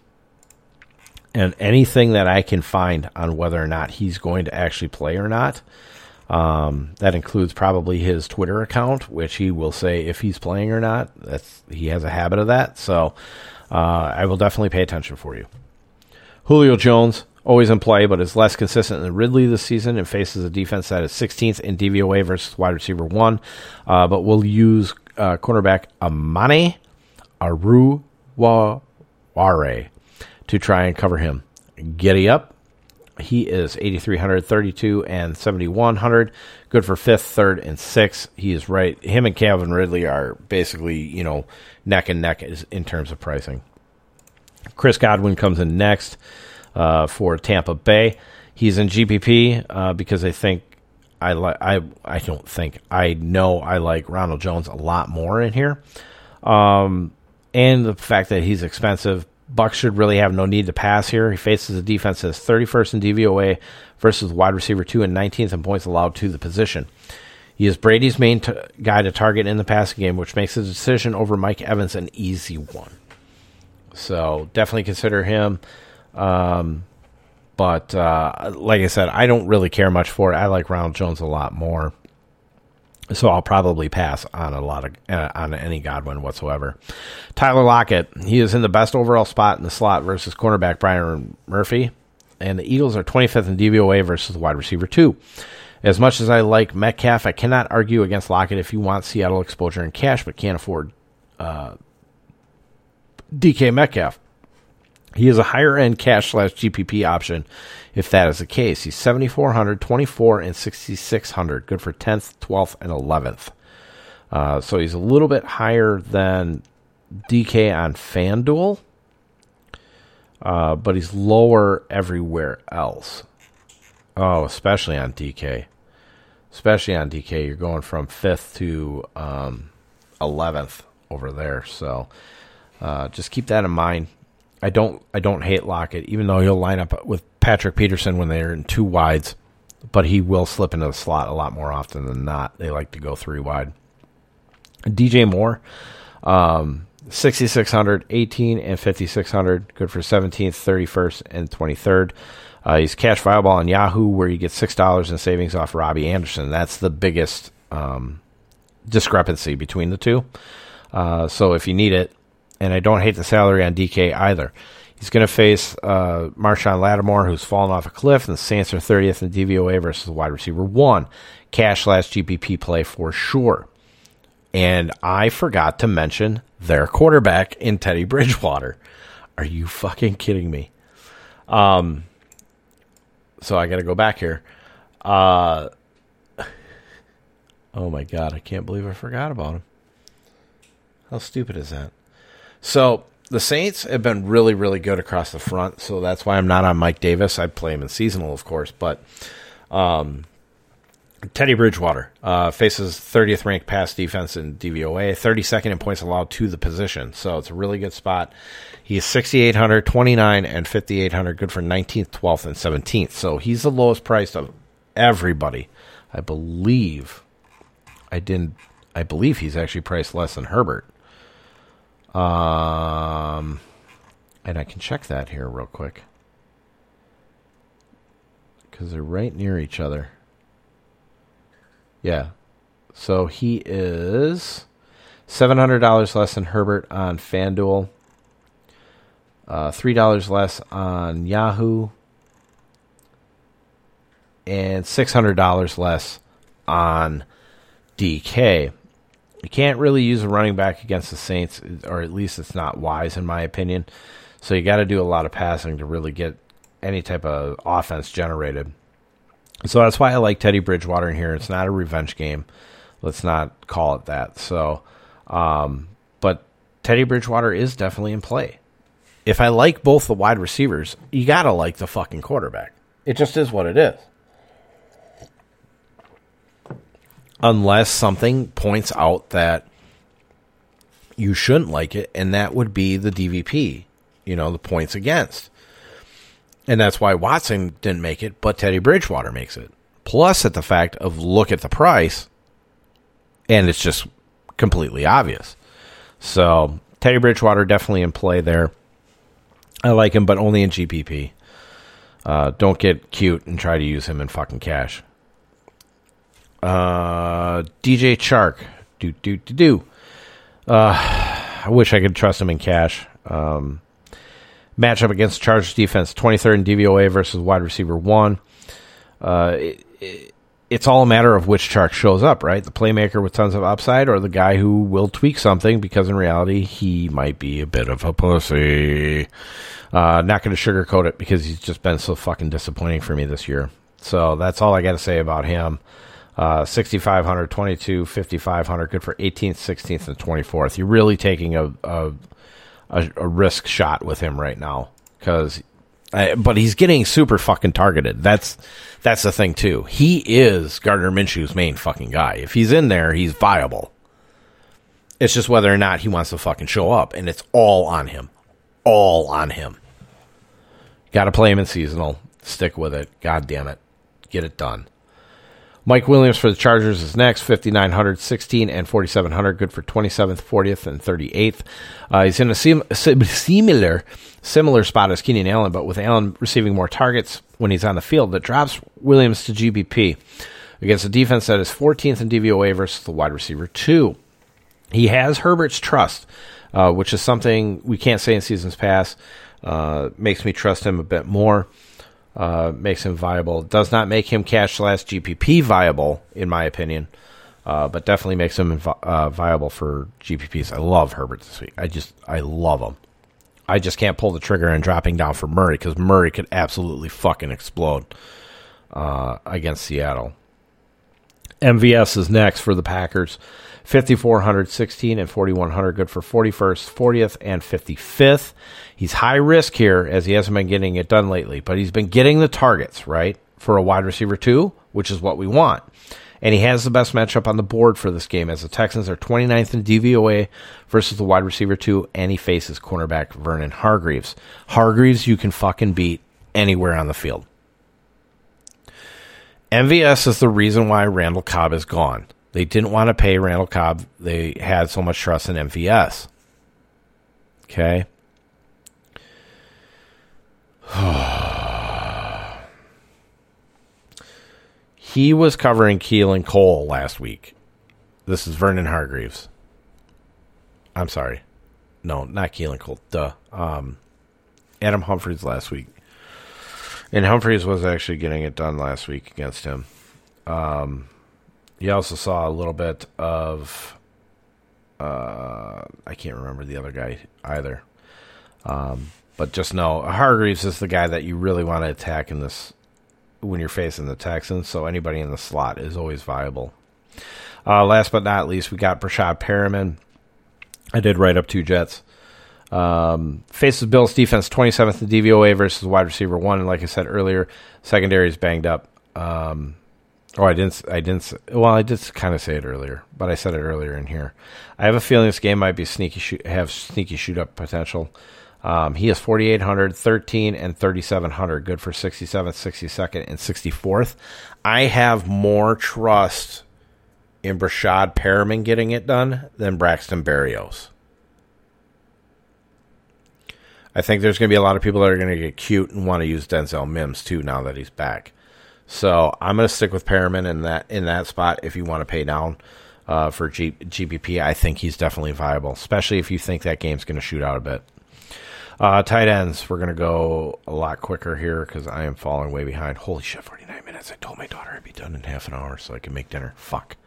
and anything that I can find on whether or not he's going to actually play or not. Um, that includes probably his Twitter account, which he will say if he's playing or not. That's he has a habit of that, so uh, I will definitely pay attention for you. Julio Jones, always in play, but is less consistent than Ridley this season and faces a defense that is 16th in DVOA versus wide receiver one. Uh, but we'll use uh, cornerback Amani Oruwariye to try and cover him. Giddy up. He is 8,300, 32, and 7,100. Good for fifth, third, and sixth. He is right. Him and Calvin Ridley are basically, you know, neck and neck in terms of pricing. Chris Godwin comes in next uh, for Tampa Bay. He's in GPP uh, because I think I like. I I don't think I know I like Ronald Jones a lot more in here, um, and the fact that he's expensive. Bucks should really have no need to pass here. He faces a defense that's 31st in DVOA versus wide receiver two and 19th in points allowed to the position. He is Brady's main t- guy to target in the passing game, which makes the decision over Mike Evans an easy one. So definitely consider him. Um, but uh, like I said, I don't really care much for it. I like Ronald Jones a lot more. So I'll probably pass on a lot of uh, on any Godwin whatsoever. Tyler Lockett, he is in the best overall spot in the slot versus cornerback Byron Murphy, and the Eagles are 25th in DVOA versus wide receiver two. As much as I like Metcalf, I cannot argue against Lockett if you want Seattle exposure in cash but can't afford uh, DK Metcalf. He is a higher end cash slash GPP option if that is the case. He's 7,400, 24, and 6,600. Good for 10th, 12th, and 11th. Uh, so he's a little bit higher than DK on FanDuel, uh, but he's lower everywhere else. Oh, especially on DK. Especially on DK, you're going from 5th to um, 11th over there. So uh, just keep that in mind. I don't I don't hate Lockett, even though he'll line up with Patrick Peterson when they're in two wides, but he will slip into the slot a lot more often than not. They like to go three wide. DJ Moore, um, 6,600, 18, and 5,600. Good for 17th, 31st, and 23rd. Uh, he's cash viable on Yahoo, where you get $6 in savings off Robbie Anderson. That's the biggest um, discrepancy between the two. Uh, so if you need it, and I don't hate the salary on DK either. He's going to face uh, Marshon Lattimore, who's fallen off a cliff, and the Saints are 30th in DVOA versus wide receiver one. Cash slash GPP play for sure. And I forgot to mention their quarterback in Teddy Bridgewater. Are you fucking kidding me? Um, so I got to go back here. Uh, oh my god, I can't believe I forgot about him. How stupid is that? So the Saints have been really, really good across the front. So that's why I'm not on Mike Davis. I play him in seasonal, of course, but um, Teddy Bridgewater uh, faces 30th ranked pass defense in DVOA, 32nd in points allowed to the position. So it's a really good spot. He's 6,800, 29, and 5,800, good for 19th, 12th, and 17th. So he's the lowest priced of everybody. I believe I didn't. I believe he's actually priced less than Herbert. Um, and I can check that here real quick because they're right near each other. Yeah. So he is $700 less than Herbert on FanDuel, uh, $3 less on Yahoo, and $600 less on DK. You can't really use a running back against the Saints, or at least it's not wise, in my opinion. So you got to do a lot of passing to really get any type of offense generated. So that's why I like Teddy Bridgewater in here. It's not a revenge game. Let's not call it that. So, um, but Teddy Bridgewater is definitely in play. If I like both the wide receivers, you got to like the fucking quarterback. It just is what it is. Unless something points out that you shouldn't like it, and that would be the DVP, you know, the points against. And that's why Watson didn't make it, but Teddy Bridgewater makes it. Plus, at the fact of look at the price, and it's just completely obvious. So, Teddy Bridgewater definitely in play there. I like him, but only in GPP. Uh, don't get cute and try to use him in fucking cash. Uh, DJ Chark. Do, do, do, do. Uh, I wish I could trust him in cash. Um, matchup against Chargers defense, 23rd in DVOA versus wide receiver one. Uh, it, it, it's all a matter of which Chark shows up, right? The playmaker with tons of upside, or the guy who will tweak something because in reality he might be a bit of a pussy. Uh, not going to sugarcoat it because he's just been so fucking disappointing for me this year. So that's all I got to say about him. Uh, 6,500, 22, 5,500, good for 18th, 16th, and 24th. You're really taking a, a a, risk shot with him right now because, but he's getting super fucking targeted. That's that's the thing too. He is Gardner Minshew's main fucking guy. If he's in there, he's viable. It's just whether or not he wants to fucking show up, and it's all on him, all on him. Got to play him in seasonal. Stick with it. God damn it, get it done. Mike Williams for the Chargers is next, 5,900, 16, and 4,700. Good for 27th, 40th, and 38th. Uh, he's in a sim- similar similar spot as Keenan Allen, but with Allen receiving more targets when he's on the field, that drops Williams to GPP against a defense that is 14th in DVOA versus the wide receiver 2. He has Herbert's trust, uh, which is something we can't say in seasons past. Uh, makes me trust him a bit more uh, makes him viable. Does not make him cash slash GPP viable, in my opinion, uh, but definitely makes him uh, viable for GPPs. I love Herbert this week. I just I love him. I just can't pull the trigger and dropping down for Murray because Murray could absolutely fucking explode uh, against Seattle. MVS is next for the Packers. 5,400, 16, and 4,100. Good for 41st, 40th, and 55th. He's high risk here as he hasn't been getting it done lately, but he's been getting the targets, right? For a wide receiver, too, which is what we want. And he has the best matchup on the board for this game as the Texans are 29th in DVOA versus the wide receiver, two, and he faces cornerback Vernon Hargreaves. Hargreaves, you can fucking beat anywhere on the field. MVS is the reason why Randall Cobb is gone. They didn't want to pay Randall Cobb. They had so much trust in MVS. Okay. he was covering Keelan Cole last week. This is Vernon Hargreaves. I'm sorry. No, not Keelan Cole. Duh. Um, Adam Humphries last week. And Humphreys was actually getting it done last week against him. Um, you also saw a little bit of uh, I can't remember the other guy either. Um, but just know Hargreaves is the guy that you really want to attack in this when you're facing the Texans. So anybody in the slot is always viable. Uh, last but not least, we got Breshad Perriman. I did write up two Jets. Um, faces Bills defense 27th in DVOA versus wide receiver one. And like I said earlier, secondary is banged up. Um, Oh, I didn't. I didn't. Well, I did kind of say it earlier, but I said it earlier in here. I have a feeling this game might be sneaky. Shoot, have sneaky shoot up potential. Um, he is 4,800, 13, and 3,700. Good for 67th, 62nd, and 64th. I have more trust in Breshad Perriman getting it done than Braxton Berrios. I think there's going to be a lot of people that are going to get cute and want to use Denzel Mims too now that he's back. So I'm going to stick with Perriman in that in that spot. If you want to pay down uh, for G- GPP, I think he's definitely viable, especially if you think that game's going to shoot out a bit. Uh, tight ends, we're going to go a lot quicker here because I am falling way behind. Holy shit, 49 minutes. I told my daughter I'd be done in half an hour so I can make dinner. Fuck.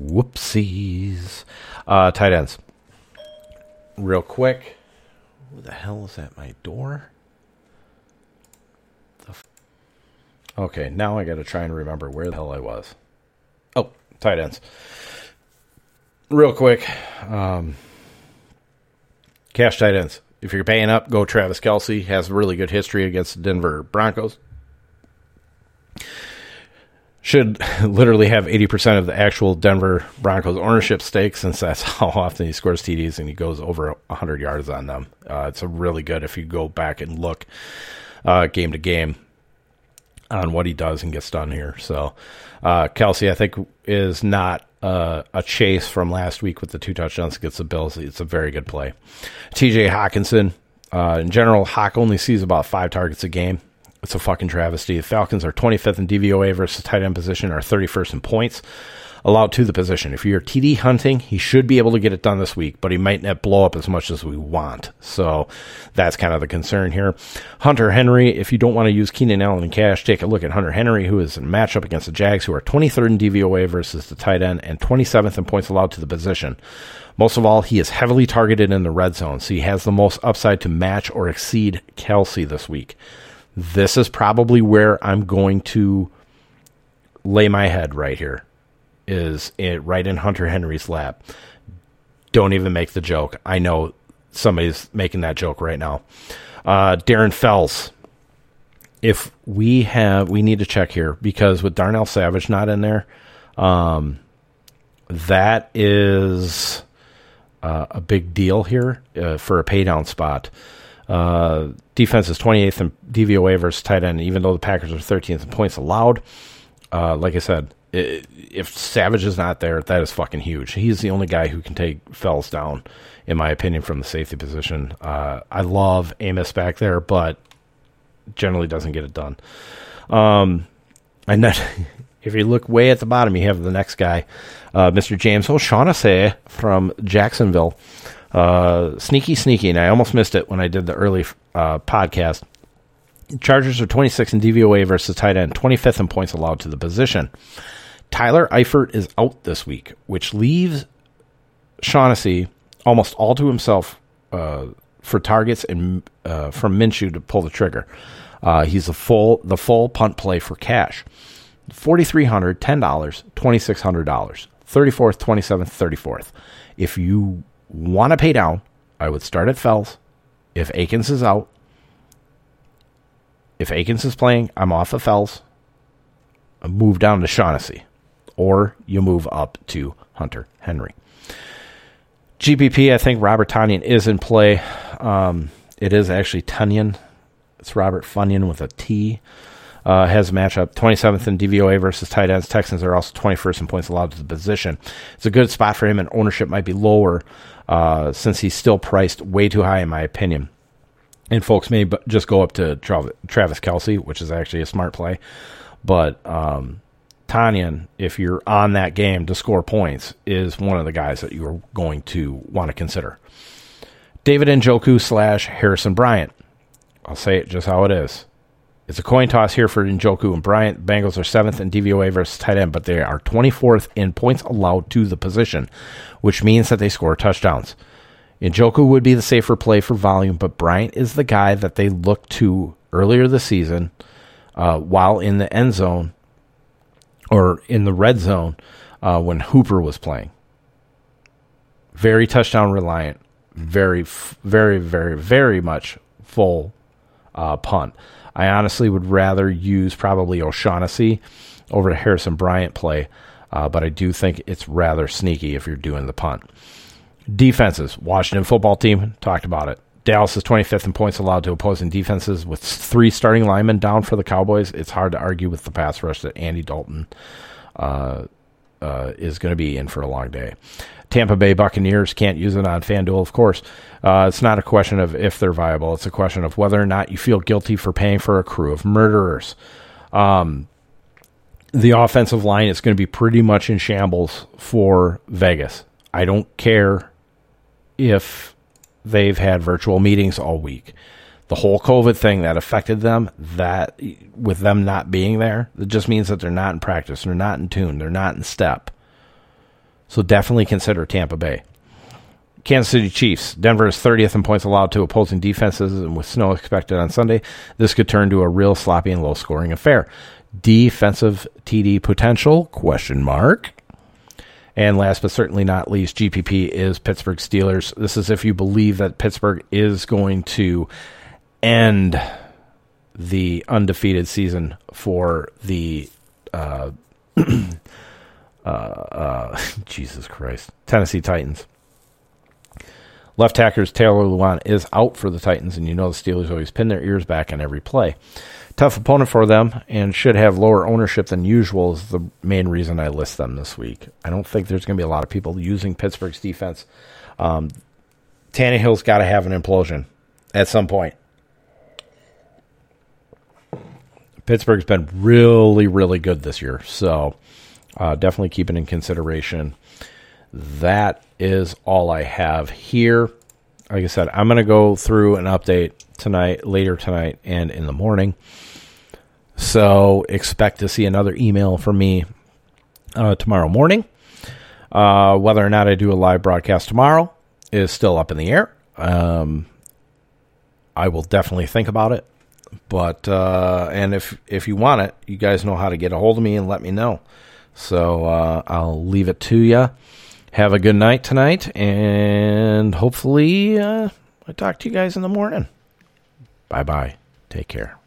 Whoopsies. Uh, tight ends. Real quick. Who the hell is at my door? Okay, now I got to try and remember where the hell I was. Oh, tight ends. Real quick. Um, cash tight ends. If you're paying up, go Travis Kelce. Has really good history against the Denver Broncos should literally have 80% of the actual Denver Broncos ownership stake since that's how often he scores TDs and he goes over 100 yards on them. Uh, it's a really good if you go back and look uh, game to game on what he does and gets done here. So uh, Kelce, I think, is not uh, a chase from last week with the two touchdowns against the Bills. It's a very good play. TJ Hockenson, uh, in general, Hawk only sees about five targets a game. It's a fucking travesty. The Falcons are 25th in DVOA versus tight end position, are 31st in points allowed to the position. If you're TD hunting, he should be able to get it done this week, but he might not blow up as much as we want. So that's kind of the concern here. Hunter Henry, if you don't want to use Keenan Allen and cash, take a look at Hunter Henry, who is in matchup against the Jags, who are 23rd in DVOA versus the tight end and 27th in points allowed to the position. Most of all, he is heavily targeted in the red zone, so he has the most upside to match or exceed Kelce this week this is probably where I'm going to lay my head right here. Is it right in Hunter Henry's lap? Don't even make the joke. I know somebody's making that joke right now. Uh, Darren Fells. If we have, we need to check here because with Darnell Savage not in there, um, that is uh, a big deal here uh, for a paydown spot. Uh, defense is 28th in DVOA versus tight end, even though the Packers are 13th in points allowed. Uh, like I said, if Savage is not there, that is fucking huge. He's the only guy who can take Fells down, in my opinion, from the safety position. Uh, I love Amos back there, but generally doesn't get it done. Um, and then if you look way at the bottom, you have the next guy, uh, Mr. James O'Shaughnessy from Jacksonville. Uh, sneaky, sneaky, and I almost missed it when I did the early uh, podcast. Chargers are 26 in DVOA versus tight end, 25th in points allowed to the position. Tyler Eifert is out this week, which leaves Shaughnessy almost all to himself uh, for targets and uh, from Minshew to pull the trigger. Uh, he's the full the full punt play for cash. Forty three hundred, ten dollars, twenty six hundred dollars, thirty fourth, twenty seventh, thirty fourth. If you want to pay down, I would start at Fells. If Akins is out, if Akins is playing, I'm off of Fells. I move down to Shaughnessy. Or you move up to Hunter Henry. GPP, I think Robert Tonyan is in play. Um, it is actually Tunyon. It's Robert Funyon with a T. Uh, has a matchup 27th in DVOA versus tight ends. Texans are also 21st in points allowed to the position. It's a good spot for him, and ownership might be lower uh, since he's still priced way too high, in my opinion. And folks may just go up to Travis Kelce, which is actually a smart play. But um, Tonyan, if you're on that game to score points, is one of the guys that you're going to want to consider. David Njoku slash Harrison Bryant. I'll say it just how it is. It's a coin toss here for Njoku and Bryant. Bengals are seventh in DVOA versus tight end, but they are 24th in points allowed to the position, which means that they score touchdowns. Njoku would be the safer play for volume, but Bryant is the guy that they looked to earlier this season uh, while in the end zone or in the red zone uh, when Hooper was playing. Very touchdown reliant, very, very, very, very much full uh, punt. I honestly would rather use probably O'Shaughnessy over to Harrison Bryant play, uh, but I do think it's rather sneaky if you're doing the punt. Defenses, Washington football team, talked about it. Dallas is 25th in points allowed to opposing defenses with three starting linemen down for the Cowboys. It's hard to argue with the pass rush that Andy Dalton uh, uh, is going to be in for a long day. Tampa Bay Buccaneers can't use it on FanDuel, of course. Uh, it's not a question of if they're viable. It's a question of whether or not you feel guilty for paying for a crew of murderers. Um, the offensive line is going to be pretty much in shambles for Vegas. I don't care if they've had virtual meetings all week. The whole COVID thing that affected them, that with them not being there, it just means that they're not in practice, they're not in tune, they're not in step. So definitely consider Tampa Bay. Kansas City Chiefs. Denver is 30th in points allowed to opposing defenses, and with snow expected on Sunday, this could turn to a real sloppy and low scoring affair. Defensive TD potential? Question mark. And last but certainly not least, GPP is Pittsburgh Steelers. This is if you believe that Pittsburgh is going to end the undefeated season for the uh, uh, uh, Jesus Christ Tennessee Titans. Left tackers Taylor Lewan is out for the Titans, and you know the Steelers always pin their ears back on every play. Tough opponent for them, and should have lower ownership than usual. Is the main reason I list them this week. I don't think there's going to be a lot of people using Pittsburgh's defense. Um, Tannehill's got to have an implosion at some point. Pittsburgh's been really, really good this year, so uh, definitely keep it in consideration. That is all I have here. Like I said, I'm going to go through an update tonight, later tonight, and in the morning. So expect to see another email from me uh, tomorrow morning. Uh, whether or not I do a live broadcast tomorrow is still up in the air. Um, I will definitely think about it. But uh, and if if you want it, you guys know how to get a hold of me and let me know. So uh, I'll leave it to you. Have a good night tonight, and hopefully uh, I talk to you guys in the morning. Bye bye. Take care.